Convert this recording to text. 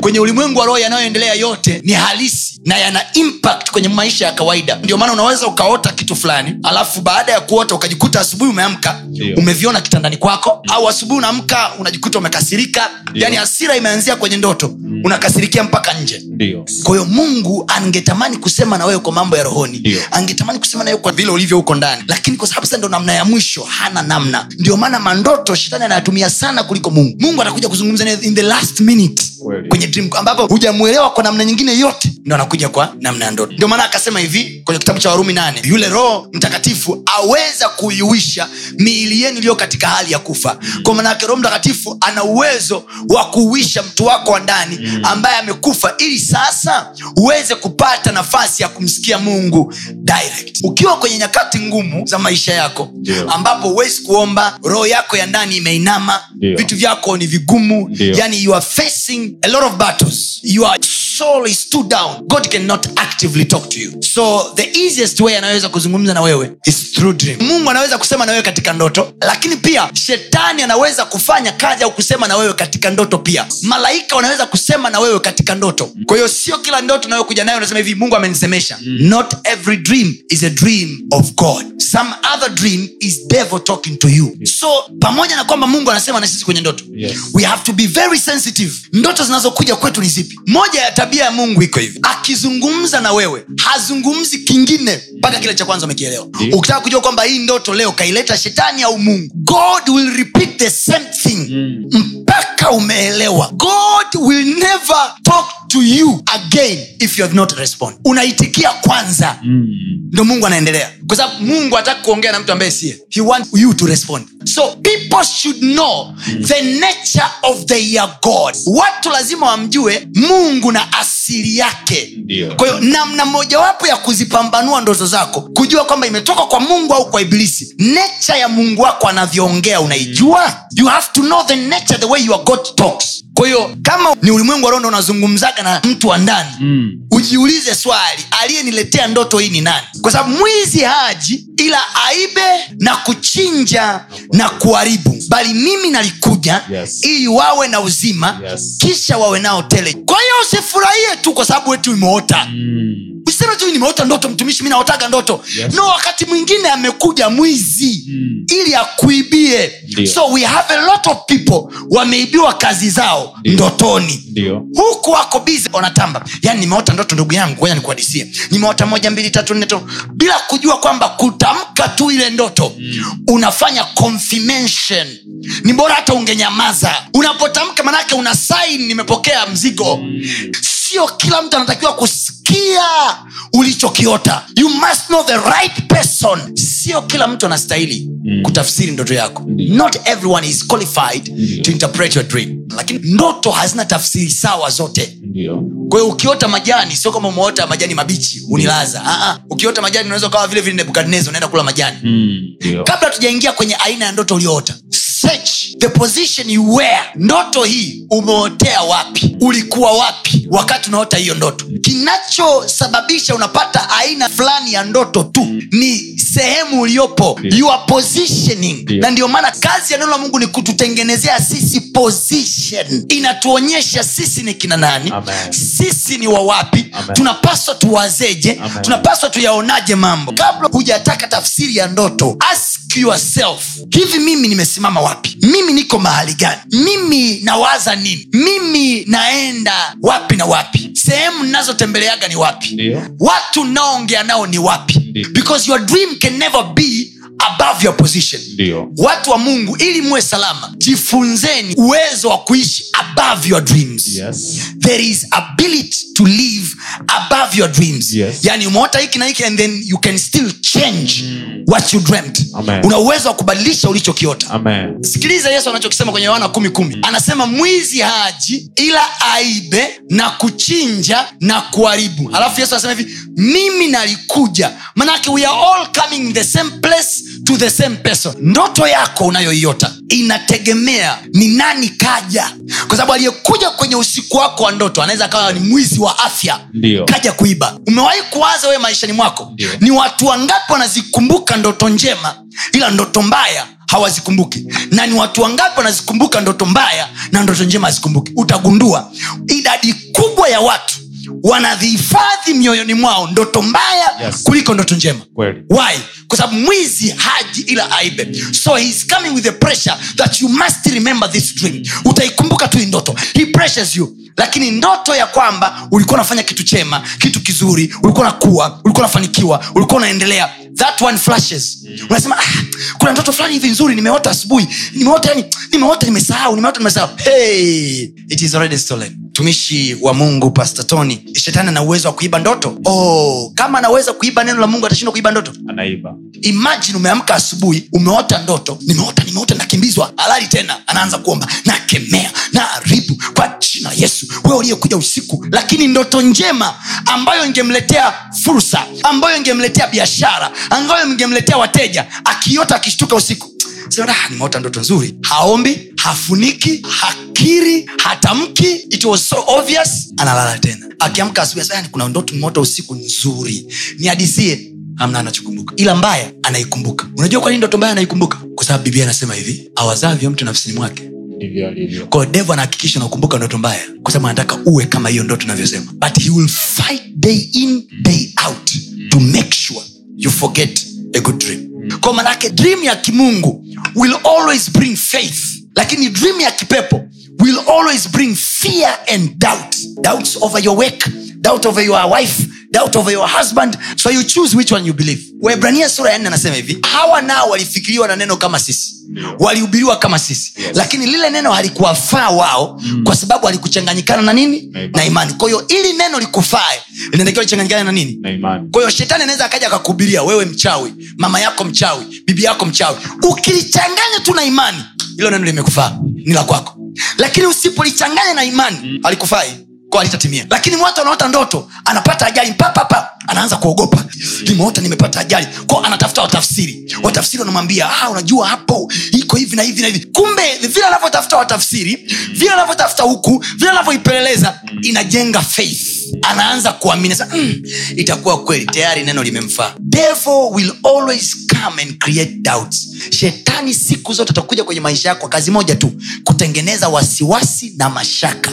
Kwenye ulimwengu wa roho yanayoendelea yote ni halisi na yana impact kwenye maisha ya kawaida. Ndio maana unaweza ukaota kitu fulani alafu baada ya kuota ukajikuta asubuhi umeamka umeviona kitandani kwako au asubuhi unaamka unajikuta umekasirika. Ndio. yani hasira imeanzia kwenye ndoto unakasirikia mpaka nje. Kwahiyo mungu angetamani kusema na wewe kwa mambo ya rohoni. Angetamani kusema na wewe kwa vile ulivyo huko ndani. Lakini kwa sababu sasa ndo namna ya mwisho hana namna. Ndio maana mandoto shetani anayatumia sana kuliko mungu. Mungu anakuja kuzungumza in the last minute. Kweli. Kwenye dream ambapo hujamwelewa kwa namna nyingine yote ndo anakuja kwa namna ya ndoto ndio maana akasema hivi kwenye kitabu cha warumi nane yule roho mtakatifu aweza kuiuisha miili yenu iliyo katika hali ya kufa kwa manaake roho mtakatifu ana uwezo wa kuuisha mtu wako wa ndani ambaye amekufa ili sasa uweze kupata nafasi ya kumsikia mungu direct ukiwa kwenye nyakati ngumu za maisha yako Ndio. ambapo huwezi kuomba roho yako ya ndani imeinama Ndio. vitu vyako ni vigumu Ndio. yani you are facing a lot of battles. Your soul is too down. God cannot actively talk to you. So the easiest way anaweza kuzungumza na wewe is through dream. Mungu anaweza kusema na wewe katika ndoto lakini pia shetani anaweza kufanya kazi au kusema na wewe katika ndoto pia. Malaika wanaweza kusema na wewe katika ndoto. Kwa hiyo sio kila ndoto unayokuja nayo unasema hivi mungu amenisemesha. Not every dream is a dream of god. Some other dream is devil talking to you. So pamoja na kwamba mungu anasema na sisi kwenye ndoto Yes. we have to be very sensitive. Ndoto zinazokuja kwetu ni zipi? Moja ya tabia ya mungu iko hivi. Akizungumza na wewe hazungumzi kingine mpaka kile cha kwanza umekielewa. Ukitaka kujua kwamba hii ndoto leo kaileta shetani au mungu god will repeat the same thing mpaka umeelewa. God will never talk to you again. If you have not respond. Unaitikia kwanza. Ndo mungu anaendelea. Kwa sababu mungu hataki kuongea na mtu ambaye sie he wants you to respond. So people should know the nature of their god. Watu lazima wamjue mungu na asili yake. Ndio. kwa hiyo namna mojawapo ya kuzipambanua ndoto zako kujua kwamba imetoka kwa mungu au kwa ibilisi nature ya mungu wako anavyoongea unaijua? You have to know the nature the way your god talks kwa hiyo kama ni ulimwengu wa roho ndo unazungumzaga na mtu wa ndani Mm. ujiulize swali aliyeniletea ndoto hii ni nani kwa sababu mwizi haji ila aibe na kuchinja na kuharibu bali mimi nalikuja Yes. ili wawe na uzima Yes. kisha wawe nao tele kwa hiyo usifurahie tu kwa sababu wetu imeota Mm. Useme tu nimeota ndoto mtumishi mi naotaga ndoto Yes. no wakati mwingine amekuja mwizi Mm. ili akuibie Dio. so we have a lot of people wameibiwa kazi zao Dio. ndotoni Dio. huku wako bizi wanatamba yani nimeota ndoto ndugu yangu oja nikuadisie nimeota moja mbili tatu nne tano bila kujua kwamba kutamka tu ile ndoto mm. unafanya confirmation ni bora hata ungenyamaza unapotamka manake una sain nimepokea mzigo mm. Sio kila mtu anatakiwa kusikia ulichokiota. You must know the right person. Sio kila mtu anastahili mm. kutafsiri ndoto yako. Not everyone is qualified mm. to interpret your dream. Lakini ndoto hazina tafsiri sawa zote. Ndio. Kwa hiyo ukiota majani sio kama umeota majani mabichi unilaza. Uh-uh. ukiota majani unaweza ukawa vile vile nebukadnezar unaenda kula majani. Mm. kabla tujaingia kwenye aina ya ndoto ulioota search the position you were. Ndoto hii umeotea wapi? Ulikuwa wapi wakati unaota hiyo ndoto kinachosababisha unapata aina fulani ya ndoto tu ni sehemu uliyopo your positioning. Na ndio maana kazi ya neno la mungu ni kututengenezea sisi position. Inatuonyesha sisi ni kina nani Amen. sisi ni wawapi Amen. tunapaswa tuwazeje Amen. tunapaswa tuyaonaje mambo. Kabla hujataka tafsiri ya ndoto ask yourself hivi mimi nimesimama wapi? Mimi niko mahali gani? Mimi nawaza nini? Mimi naenda wapi na wapi? Sehemu ninazotembeleaga ni wapi Ndiyo. watu naoongea nao ni wapi Ndiyo. because your dream can never be above your position. Dio. watu wa mungu ili muwe salama jifunzeni uwezo wa kuishi above your dreams. Yes. There is ability to live above your dreams. Yes. yani umeota hiki na hiki and then you can still change what you dreamt. Amen. una uwezo wa kubadilisha ulichokiota. Amen. Sikiliza yesu anachokisema kwenye yohana kumi kumi. Anasema mwizi haji ila aibe na kuchinja na kuharibu. Alafu yesu anasema hivi mimi nalikuja. Manake we are all coming the same place to the same person. Ndoto yako unayoiota inategemea ni nani kaja. Kwa sababu aliyekuja kwenye usiku wako wa ndoto anaweza akawa ni mwizi wa afya Ndio. kaja kuiba. Umewahi kuwaza wewe maishani mwako? Ndio. ni watu wangapi wanazikumbuka ndoto njema ila ndoto mbaya hawazikumbuki? Na ni watu wangapi wanazikumbuka ndoto mbaya na ndoto njema hazikumbuki? Utagundua idadi kubwa ya watu wanazihifadhi mioyoni mwao ndoto mbaya Yes. kuliko ndoto njema. Kweli. why? Kwa sababu mwizi haji ila aibe. So heis coming with the pressure that you must remember this dream. Utaikumbuka tu ndoto. He pressures you. Lakini ndoto ya kwamba ulikuwa unafanya kitu chema kitu kizuri ulikuwa unakuwa ulikuwa unafanikiwa ulikuwa unaendelea that one flashes. Unasema ah, kuna ndoto fulani hivi nzuri nimeota asubuhi. Nimeota yani nimeota nimesahau nimeota nimesahau. Hey, it is already stolen. Mtumishi wa mungu pastor tony shetani ana uwezo wa kuiba ndoto? Oh, kama anaweza kuiba neno la mungu atashindwa kuiba ndoto? Anaiba imagine umeamka asubuhi umeota ndoto nimeota nimeota nakimbizwa. Alali tena anaanza kuomba nakemea na aribu kwa jina yesu. Wewe uliyekuja usiku lakini ndoto njema ambayo ingemletea fursa ambayo ingemletea biashara ambayo ingemletea wateja akiota akishtuka usiku "Ah, nimeota ndoto nzuri. Haombi hafuniki hakiri hatamki it was so obvious analala tena. Akiamka asubuhi kuna ndoto nimeota usiku nzuri. Niadisie amna anachokumbuka. Ila mbaya anaikumbuka. Unajua kwa nini ndoto mbaya anaikumbuka? Kwa sababu biblia anasema hivi awazavyo mtu nafsini mwake. Ndivyo alivyo. Kwa hiyo devo anahakikisha unakumbuka ndoto mbaya kwa sababu anataka uwe kama hiyo ndoto inavyosema. But he will fight day in day out to make sure you forget a good dream. Kwa manake dream ya kimungu will always bring faith lakini dream ya kipepo will always bring fear and doubt. Doubts over your work doubt over your wife doubt over your husband so you choose which one you believe waibrania sura ya nne anasema hivi hawa nao walifikiriwa na neno kama sisi walihubiriwa kama sisi Yes. lakini lile neno halikuwafaa wao mm. kwa sababu halikuchanganyikana na nini Amen. na imani kwa hiyo ili neno likufae linatakiwa lichanganyikane na nini na kwa hiyo shetani anaweza akaja akakuhubiria wewe mchawi mama yako mchawi bibi yako mchawi ukilichanganya tu na imani hilo neno limekufaa ni la kwako lakini usipolichanganya na imani alikufai kwa litatimia lakini watu anaota ndoto anapata ajali papapa anaanza kuogopa. Nimeota nimepata ajali. Ko anatafuta watafsiri. Watafsiri wanamwambia ah, unajua hapo iko hivi na hivi na hivi. Kumbe vile anavyotafuta watafsiri vile anavyotafuta huku vile anavyoipeleleza inajenga faith. Anaanza kuamini. Mm, itakuwa kweli tayari neno limemfaa. Devil will always come and create doubts. Shetani siku zote atakuja kwenye maisha yako kazi moja tu kutengeneza wasiwasi na mashaka